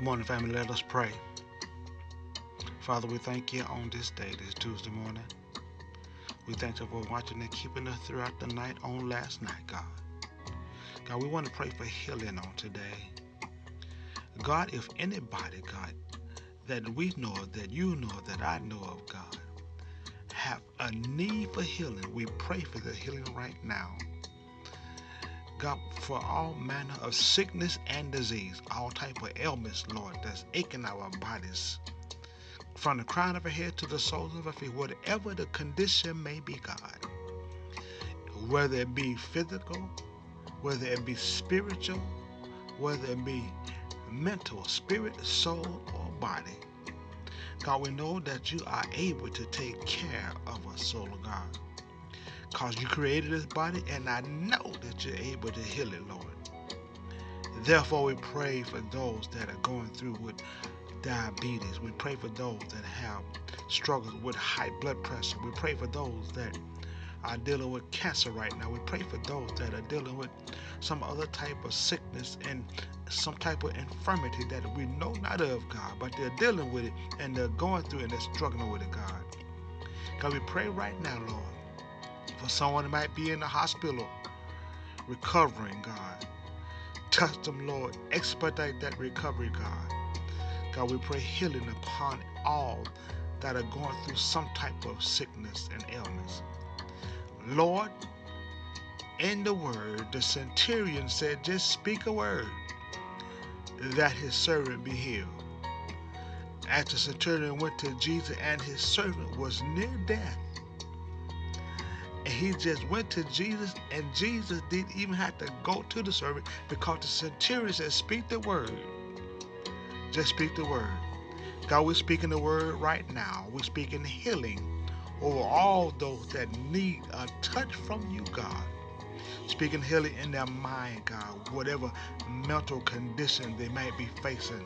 Good morning, family. Let us pray. Father, we thank you on this day, this Tuesday morning. We thank you for watching and keeping us throughout the night on last night, God. God, we want to pray for healing on today. God, if anybody, God, that we know of, that you know of, that I know of, God, have a need for healing, we pray for the healing right now. God, for all manner of sickness and disease, all type of ailments, Lord, that's aching our bodies, from the crown of our head to the soles of our feet, whatever the condition may be, God, whether it be physical, whether it be spiritual, whether it be mental, spirit, soul, or body. God, we know that you are able to take care of us, of God. Because you created this body, and I know that you're able to heal it, Lord. Therefore, we pray for those that are going through with diabetes. We pray for those that have struggles with high blood pressure. We pray for those that are dealing with cancer right now. We pray for those that are dealing with some other type of sickness and some type of infirmity that we know not of, God, but they're dealing with it and they're going through and they're struggling with it, God. God, we pray right now, Lord, for someone that might be in the hospital recovering, God. Touch them, Lord. Expedite that recovery, God. God, we pray healing upon all that are going through some type of sickness and illness. Lord, in the word, the centurion said, just speak a word that his servant be healed. As the centurion went to Jesus and his servant was near death, he just went to Jesus, and Jesus didn't even have to go to the servant because the centurion said, Speak the word. Just speak the word. God, we're speaking the word right now. We're speaking healing over all those that need a touch from you, God. Speaking healing in their mind, God, whatever mental condition they might be facing.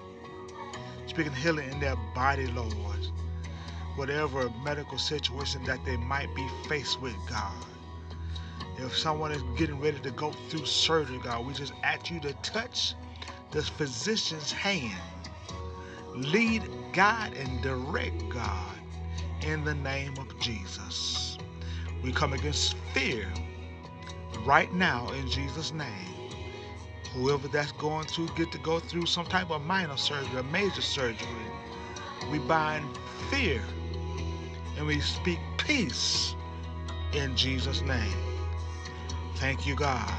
Speaking healing in their body, Lord. Whatever medical situation that they might be faced with, God. If someone is getting ready to go through surgery, God, we just ask you to touch the physician's hand. Lead, guide, and direct, God, in the name of Jesus. We come against fear right now in Jesus' name. Whoever that's going to get to go through some type of minor surgery or major surgery. We bind fear and we speak peace in Jesus' name. Thank you, God,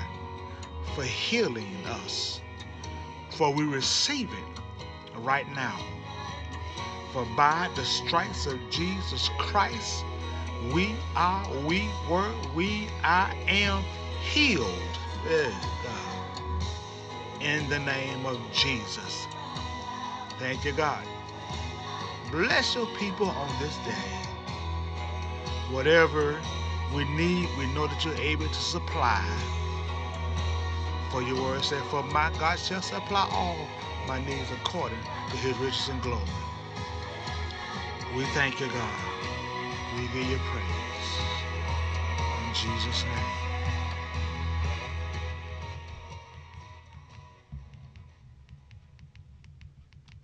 for healing us. For we receive it right now. For by the stripes of Jesus Christ, we are, we were, we, I am healed. In the name of Jesus. Thank you, God. Bless your people on this day. Whatever we need, we know that you're able to supply. For your word said, For my God shall supply all my needs according to his riches and glory. We thank you, God. We give you praise. In Jesus' name.